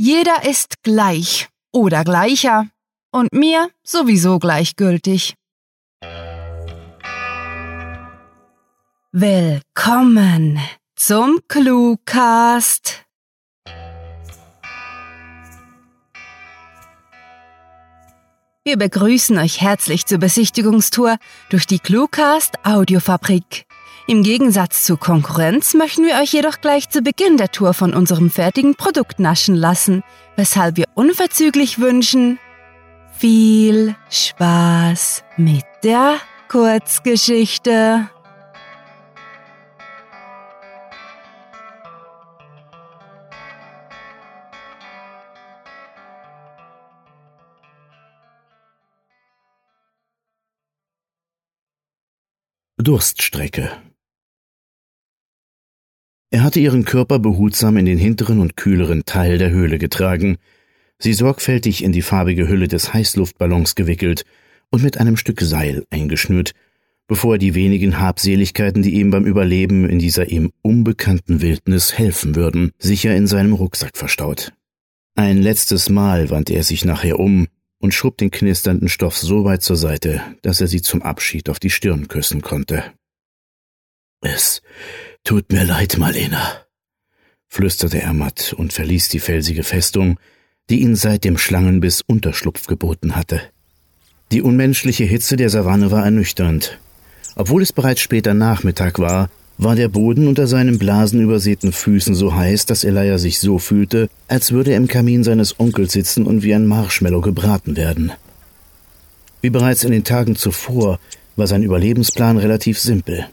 Jeder ist gleich oder gleicher und mir sowieso gleichgültig. Willkommen zum Cluecast. Wir begrüßen euch herzlich zur Besichtigungstour durch die Cluecast Audiofabrik. Im Gegensatz zur Konkurrenz möchten wir euch jedoch gleich zu Beginn der Tour von unserem fertigen Produkt naschen lassen, weshalb wir unverzüglich wünschen, viel Spaß mit der Kurzgeschichte. Durststrecke Er hatte ihren Körper behutsam in den hinteren und kühleren Teil der Höhle getragen, sie sorgfältig in die farbige Hülle des Heißluftballons gewickelt und mit einem Stück Seil eingeschnürt, bevor er die wenigen Habseligkeiten, die ihm beim Überleben in dieser ihm unbekannten Wildnis helfen würden, sicher in seinem Rucksack verstaut. Ein letztes Mal wandte er sich nachher um, und schob den knisternden Stoff so weit zur Seite, dass er sie zum Abschied auf die Stirn küssen konnte. Es tut mir leid, Marlena, flüsterte er matt und verließ die felsige Festung, die ihn seit dem Schlangenbiss Unterschlupf geboten hatte. Die unmenschliche Hitze der Savanne war ernüchternd. Obwohl es bereits später Nachmittag war, war der Boden unter seinen blasenübersäten Füßen so heiß, dass Elia sich so fühlte, als würde er im Kamin seines Onkels sitzen und wie ein Marshmallow gebraten werden. Wie bereits in den Tagen zuvor war sein Überlebensplan relativ simpel.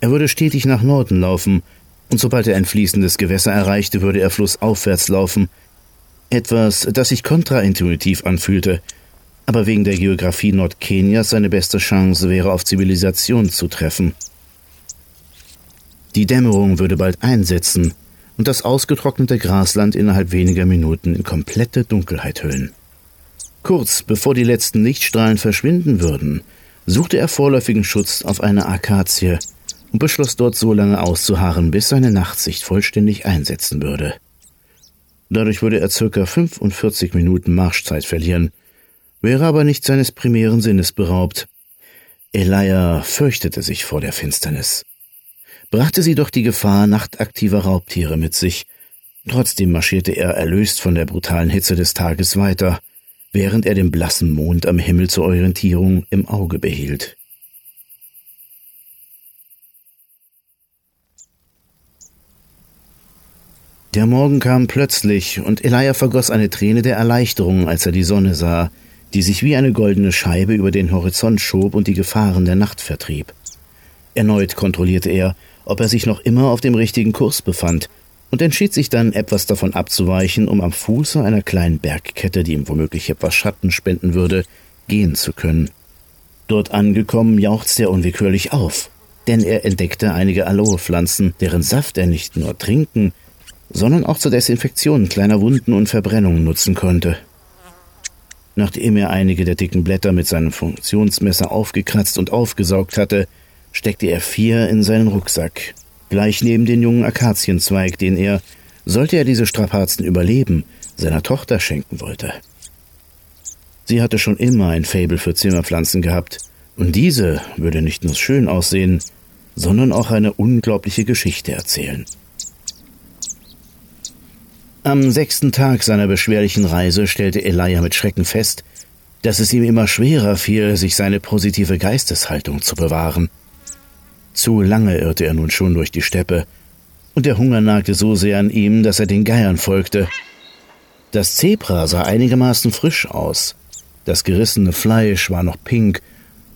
Er würde stetig nach Norden laufen, und sobald er ein fließendes Gewässer erreichte, würde er flussaufwärts laufen, etwas, das sich kontraintuitiv anfühlte, aber wegen der Geografie Nordkenias seine beste Chance wäre, auf Zivilisation zu treffen – die Dämmerung würde bald einsetzen und das ausgetrocknete Grasland innerhalb weniger Minuten in komplette Dunkelheit hüllen. Kurz bevor die letzten Lichtstrahlen verschwinden würden, suchte er vorläufigen Schutz auf einer Akazie und beschloss dort so lange auszuharren, bis seine Nachtsicht vollständig einsetzen würde. Dadurch würde er circa 45 Minuten Marschzeit verlieren, wäre aber nicht seines primären Sinnes beraubt. Elia fürchtete sich vor der Finsternis brachte sie doch die Gefahr nachtaktiver Raubtiere mit sich. Trotzdem marschierte er erlöst von der brutalen Hitze des Tages weiter, während er den blassen Mond am Himmel zur Orientierung im Auge behielt. Der Morgen kam plötzlich, und Elia vergoss eine Träne der Erleichterung, als er die Sonne sah, die sich wie eine goldene Scheibe über den Horizont schob und die Gefahren der Nacht vertrieb. Erneut kontrollierte er, ob er sich noch immer auf dem richtigen Kurs befand, und entschied sich dann, etwas davon abzuweichen, um am Fuße einer kleinen Bergkette, die ihm womöglich etwas Schatten spenden würde, gehen zu können. Dort angekommen, jauchzte er unwillkürlich auf, denn er entdeckte einige Aloe-Pflanzen, deren Saft er nicht nur trinken, sondern auch zur Desinfektion kleiner Wunden und Verbrennungen nutzen konnte. Nachdem er einige der dicken Blätter mit seinem Funktionsmesser aufgekratzt und aufgesaugt hatte, steckte er vier in seinen Rucksack, gleich neben den jungen Akazienzweig, den er, sollte er diese Strapazen überleben, seiner Tochter schenken wollte. Sie hatte schon immer ein Fabel für Zimmerpflanzen gehabt, und diese würde nicht nur schön aussehen, sondern auch eine unglaubliche Geschichte erzählen. Am sechsten Tag seiner beschwerlichen Reise stellte Elia mit Schrecken fest, dass es ihm immer schwerer fiel, sich seine positive Geisteshaltung zu bewahren. Zu lange irrte er nun schon durch die Steppe, und der Hunger nagte so sehr an ihm, dass er den Geiern folgte. Das Zebra sah einigermaßen frisch aus. Das gerissene Fleisch war noch pink,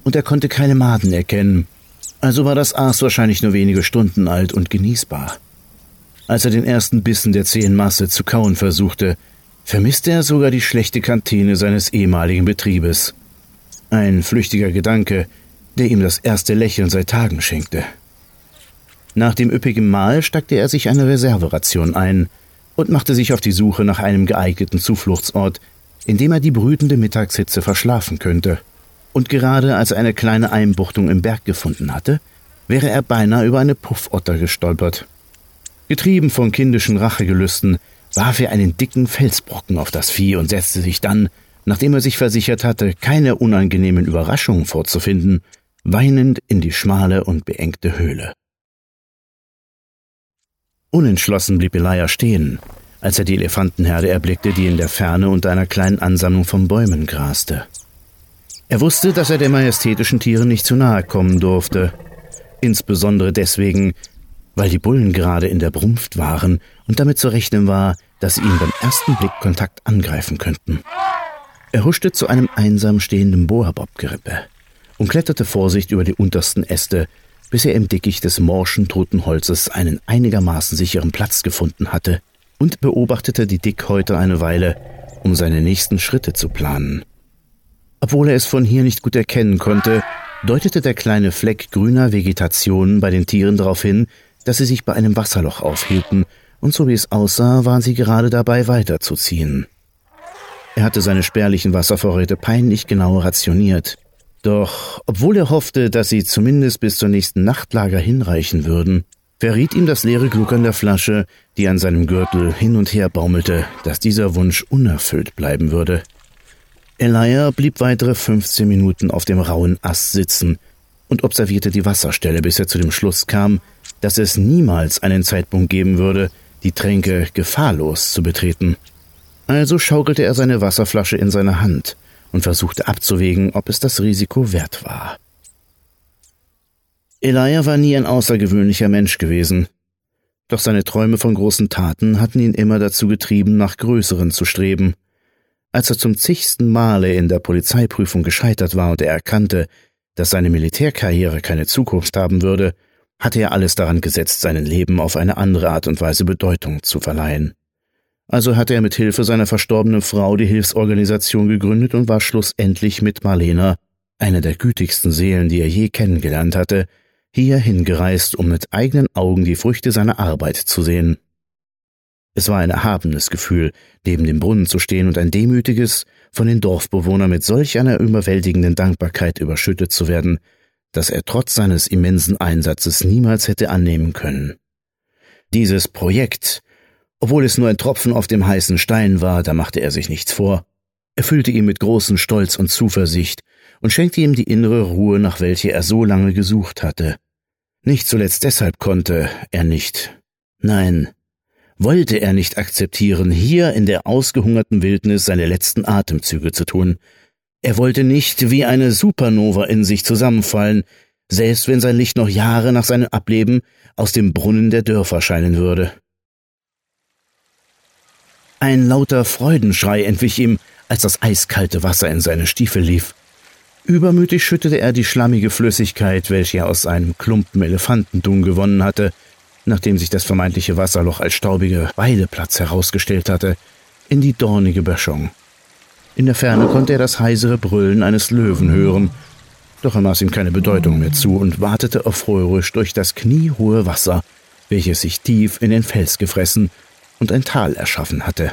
und er konnte keine Maden erkennen. Also war das Aas wahrscheinlich nur wenige Stunden alt und genießbar. Als er den ersten Bissen der zähen Masse zu kauen versuchte, vermisste er sogar die schlechte Kantine seines ehemaligen Betriebes. Ein flüchtiger Gedanke, der ihm das erste Lächeln seit Tagen schenkte. Nach dem üppigen Mahl steckte er sich eine Reserveration ein und machte sich auf die Suche nach einem geeigneten Zufluchtsort, in dem er die brütende Mittagshitze verschlafen könnte. Und gerade als er eine kleine Einbuchtung im Berg gefunden hatte, wäre er beinahe über eine Puffotter gestolpert. Getrieben von kindischen Rachegelüsten warf er einen dicken Felsbrocken auf das Vieh und setzte sich dann, nachdem er sich versichert hatte, keine unangenehmen Überraschungen vorzufinden, weinend in die schmale und beengte Höhle. Unentschlossen blieb Elijah stehen, als er die Elefantenherde erblickte, die in der Ferne unter einer kleinen Ansammlung von Bäumen graste. Er wusste, dass er den majestätischen Tieren nicht zu nahe kommen durfte, insbesondere deswegen, weil die Bullen gerade in der Brunft waren und damit zu rechnen war, dass sie ihn beim ersten Blickkontakt angreifen könnten. Er huschte zu einem einsam stehenden Boabobgerippe und kletterte Vorsicht über die untersten Äste, bis er im Dickicht des morschen toten Holzes einen einigermaßen sicheren Platz gefunden hatte und beobachtete die Dickhäuter eine Weile, um seine nächsten Schritte zu planen. Obwohl er es von hier nicht gut erkennen konnte, deutete der kleine Fleck grüner Vegetation bei den Tieren darauf hin, dass sie sich bei einem Wasserloch aufhielten, und so wie es aussah, waren sie gerade dabei weiterzuziehen. Er hatte seine spärlichen Wasservorräte peinlich genau rationiert. Doch, obwohl er hoffte, dass sie zumindest bis zur nächsten Nachtlager hinreichen würden, verriet ihm das leere Gluckern der Flasche, die an seinem Gürtel hin und her baumelte, dass dieser Wunsch unerfüllt bleiben würde. Elia blieb weitere 15 Minuten auf dem rauen Ast sitzen und observierte die Wasserstelle, bis er zu dem Schluss kam, dass es niemals einen Zeitpunkt geben würde, die Tränke gefahrlos zu betreten. Also schaukelte er seine Wasserflasche in seiner Hand und versuchte abzuwägen, ob es das Risiko wert war. Elijah war nie ein außergewöhnlicher Mensch gewesen, doch seine Träume von großen Taten hatten ihn immer dazu getrieben, nach größeren zu streben. Als er zum zigsten Male in der Polizeiprüfung gescheitert war und er erkannte, dass seine Militärkarriere keine Zukunft haben würde, hatte er alles daran gesetzt, seinem Leben auf eine andere Art und Weise Bedeutung zu verleihen. Also hatte er mit Hilfe seiner verstorbenen Frau die Hilfsorganisation gegründet und war schlussendlich mit Marlena, einer der gütigsten Seelen, die er je kennengelernt hatte, hier hingereist, um mit eigenen Augen die Früchte seiner Arbeit zu sehen. Es war ein erhabenes Gefühl, neben dem Brunnen zu stehen und ein demütiges, von den Dorfbewohnern mit solch einer überwältigenden Dankbarkeit überschüttet zu werden, das er trotz seines immensen Einsatzes niemals hätte annehmen können. Dieses Projekt, obwohl es nur ein Tropfen auf dem heißen Stein war, da machte er sich nichts vor, erfüllte ihn mit großem Stolz und Zuversicht und schenkte ihm die innere Ruhe, nach welcher er so lange gesucht hatte. Nicht zuletzt deshalb konnte er nicht, nein, wollte er nicht akzeptieren, hier in der ausgehungerten Wildnis seine letzten Atemzüge zu tun, er wollte nicht wie eine Supernova in sich zusammenfallen, selbst wenn sein Licht noch Jahre nach seinem Ableben aus dem Brunnen der Dörfer scheinen würde. Ein lauter Freudenschrei entwich ihm, als das eiskalte Wasser in seine Stiefel lief. Übermütig schüttete er die schlammige Flüssigkeit, welche er aus einem Klumpen Elefantendung gewonnen hatte, nachdem sich das vermeintliche Wasserloch als staubige Weideplatz herausgestellt hatte, in die dornige Böschung. In der Ferne konnte er das heisere Brüllen eines Löwen hören, doch er maß ihm keine Bedeutung mehr zu und wartete erfreuerisch durch das kniehohe Wasser, welches sich tief in den Fels gefressen und ein Tal erschaffen hatte.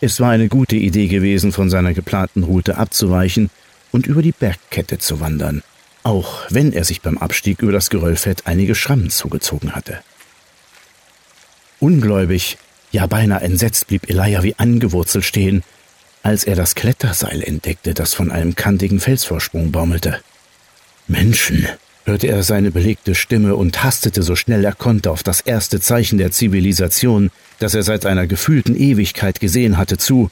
Es war eine gute Idee gewesen, von seiner geplanten Route abzuweichen und über die Bergkette zu wandern, auch wenn er sich beim Abstieg über das Geröllfett einige Schrammen zugezogen hatte. Ungläubig, ja beinahe entsetzt blieb Elijah wie angewurzelt stehen, als er das Kletterseil entdeckte, das von einem kantigen Felsvorsprung baumelte. Menschen, hörte er seine belegte Stimme und hastete so schnell er konnte auf das erste Zeichen der Zivilisation, das er seit einer gefühlten Ewigkeit gesehen hatte, zu.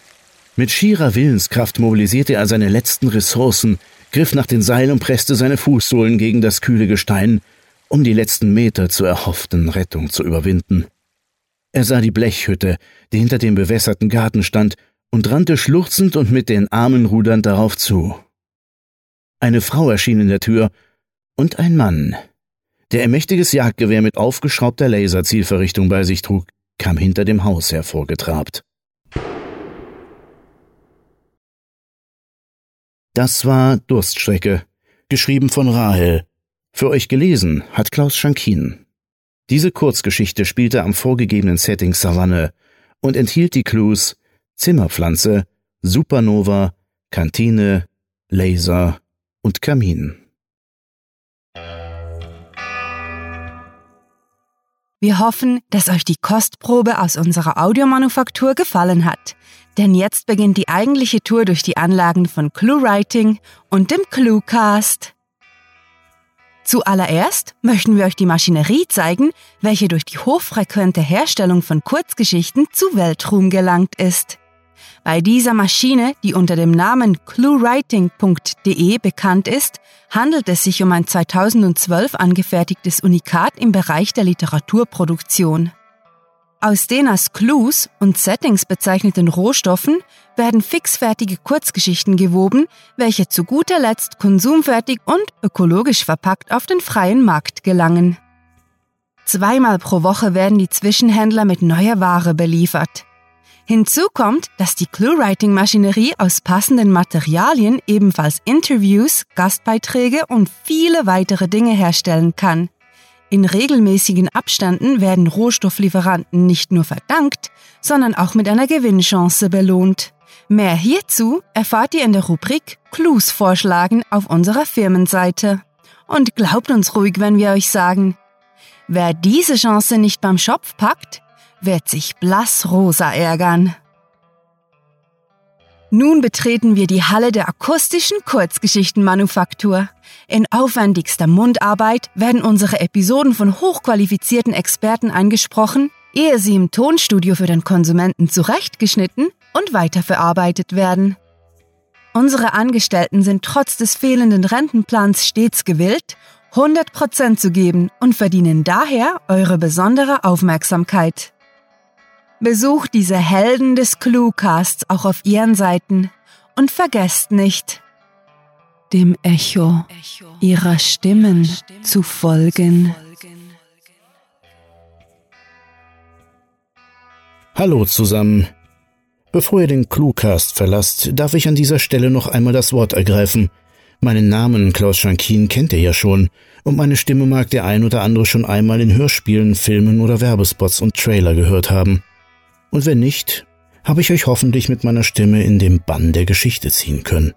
Mit schierer Willenskraft mobilisierte er seine letzten Ressourcen, griff nach den Seilen und presste seine Fußsohlen gegen das kühle Gestein, um die letzten Meter zur erhofften Rettung zu überwinden. Er sah die Blechhütte, die hinter dem bewässerten Garten stand, und rannte schluchzend und mit den Armen rudernd darauf zu. Eine Frau erschien in der Tür und ein Mann, der ein mächtiges Jagdgewehr mit aufgeschraubter Laserzielverrichtung bei sich trug, kam hinter dem Haus hervorgetrabt. Das war Durststrecke, geschrieben von Rahel. Für euch gelesen hat Klaus Schankin. Diese Kurzgeschichte spielte am vorgegebenen Setting Savanne und enthielt die Clues Zimmerpflanze, Supernova, Kantine, Laser und Kamin. Wir hoffen, dass euch die Kostprobe aus unserer Audiomanufaktur gefallen hat. Denn jetzt beginnt die eigentliche Tour durch die Anlagen von ClueWriting und dem ClueCast. Zuallererst möchten wir euch die Maschinerie zeigen, welche durch die hochfrequente Herstellung von Kurzgeschichten zu Weltruhm gelangt ist. Bei dieser Maschine, die unter dem Namen cluewriting.de bekannt ist, handelt es sich um ein 2012 angefertigtes Unikat im Bereich der Literaturproduktion. Aus den als Clues und Settings bezeichneten Rohstoffen werden fixfertige Kurzgeschichten gewoben, welche zu guter Letzt konsumfertig und ökologisch verpackt auf den freien Markt gelangen. Zweimal pro Woche werden die Zwischenhändler mit neuer Ware beliefert. Hinzu kommt, dass die ClueWriting-Maschinerie aus passenden Materialien ebenfalls Interviews, Gastbeiträge und viele weitere Dinge herstellen kann. In regelmäßigen Abständen werden Rohstofflieferanten nicht nur verdankt, sondern auch mit einer Gewinnchance belohnt. Mehr hierzu erfahrt ihr in der Rubrik Clues vorschlagen auf unserer Firmenseite. Und glaubt uns ruhig, wenn wir euch sagen, wer diese Chance nicht beim Schopf packt, wird sich blassrosa ärgern. Nun betreten wir die Halle der akustischen Kurzgeschichtenmanufaktur. In aufwendigster Mundarbeit werden unsere Episoden von hochqualifizierten Experten eingesprochen, ehe sie im Tonstudio für den Konsumenten zurechtgeschnitten und weiterverarbeitet werden. Unsere Angestellten sind trotz des fehlenden Rentenplans stets gewillt, 100% zu geben und verdienen daher eure besondere Aufmerksamkeit. Besucht diese Helden des Cluecasts auch auf ihren Seiten und vergesst nicht, dem Echo ihrer Stimmen zu folgen. Hallo zusammen. Bevor ihr den Cluecast verlasst, darf ich an dieser Stelle noch einmal das Wort ergreifen. Meinen Namen Klaus Schankin kennt ihr ja schon, und meine Stimme mag der ein oder andere schon einmal in Hörspielen, Filmen oder Werbespots und Trailer gehört haben und wenn nicht, habe ich euch hoffentlich mit meiner Stimme in den Bann der Geschichte ziehen können.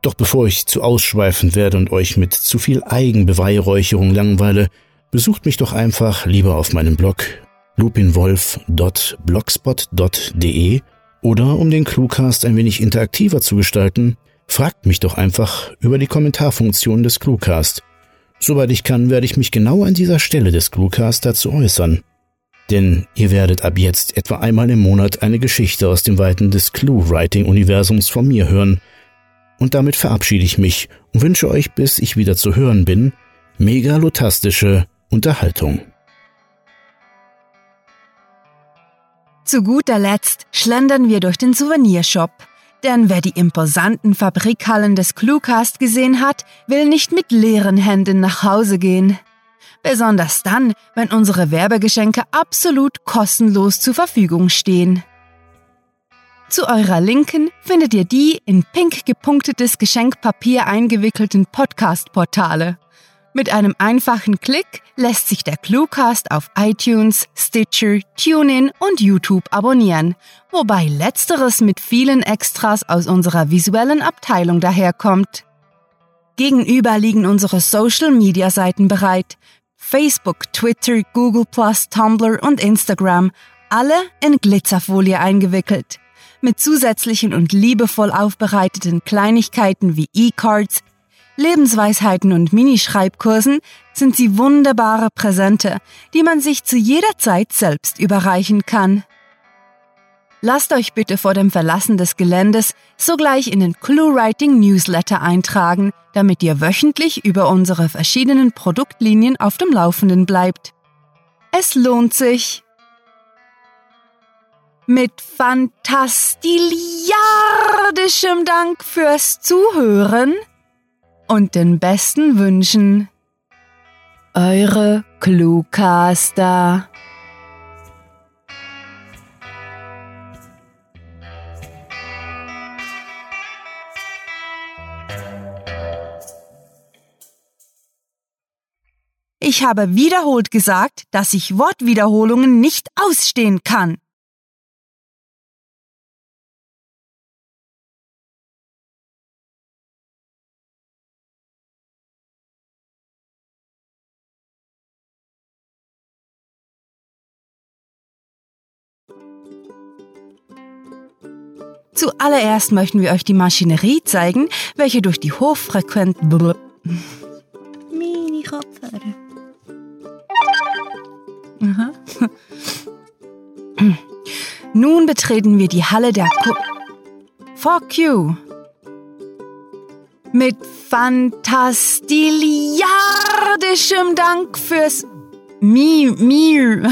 Doch bevor ich zu ausschweifend werde und euch mit zu viel Eigenbeweihräucherung langweile, besucht mich doch einfach lieber auf meinem Blog lupinwolf.blogspot.de oder um den Cluecast ein wenig interaktiver zu gestalten, fragt mich doch einfach über die Kommentarfunktion des Cluecast. Soweit ich kann, werde ich mich genau an dieser Stelle des Cluecast dazu äußern denn ihr werdet ab jetzt etwa einmal im Monat eine Geschichte aus dem Weiten des Clue-Writing-Universums von mir hören. Und damit verabschiede ich mich und wünsche euch, bis ich wieder zu hören bin, megalotastische Unterhaltung. Zu guter Letzt schlendern wir durch den Souvenirshop. Denn wer die imposanten Fabrikhallen des Cluecast gesehen hat, will nicht mit leeren Händen nach Hause gehen besonders dann, wenn unsere Werbegeschenke absolut kostenlos zur Verfügung stehen. Zu eurer Linken findet ihr die in pink gepunktetes Geschenkpapier eingewickelten Podcast-Portale. Mit einem einfachen Klick lässt sich der Cluecast auf iTunes, Stitcher, TuneIn und YouTube abonnieren, wobei letzteres mit vielen Extras aus unserer visuellen Abteilung daherkommt. Gegenüber liegen unsere Social-Media-Seiten bereit, Facebook, Twitter, Google Tumblr und Instagram, alle in Glitzerfolie eingewickelt. Mit zusätzlichen und liebevoll aufbereiteten Kleinigkeiten wie E-Cards, Lebensweisheiten und Minischreibkursen sind sie wunderbare Präsente, die man sich zu jeder Zeit selbst überreichen kann. Lasst euch bitte vor dem Verlassen des Geländes sogleich in den ClueWriting Newsletter eintragen, damit ihr wöchentlich über unsere verschiedenen Produktlinien auf dem Laufenden bleibt. Es lohnt sich. Mit fantastiliardischem Dank fürs Zuhören und den besten Wünschen. Eure Cluecaster. Ich habe wiederholt gesagt, dass ich Wortwiederholungen nicht ausstehen kann. Zuallererst möchten wir euch die Maschinerie zeigen, welche durch die hochfrequent Kopfhörer. Aha. Nun betreten wir die Halle der Ku Fuck you. Mit fantastiliardischem Dank fürs Mi Mir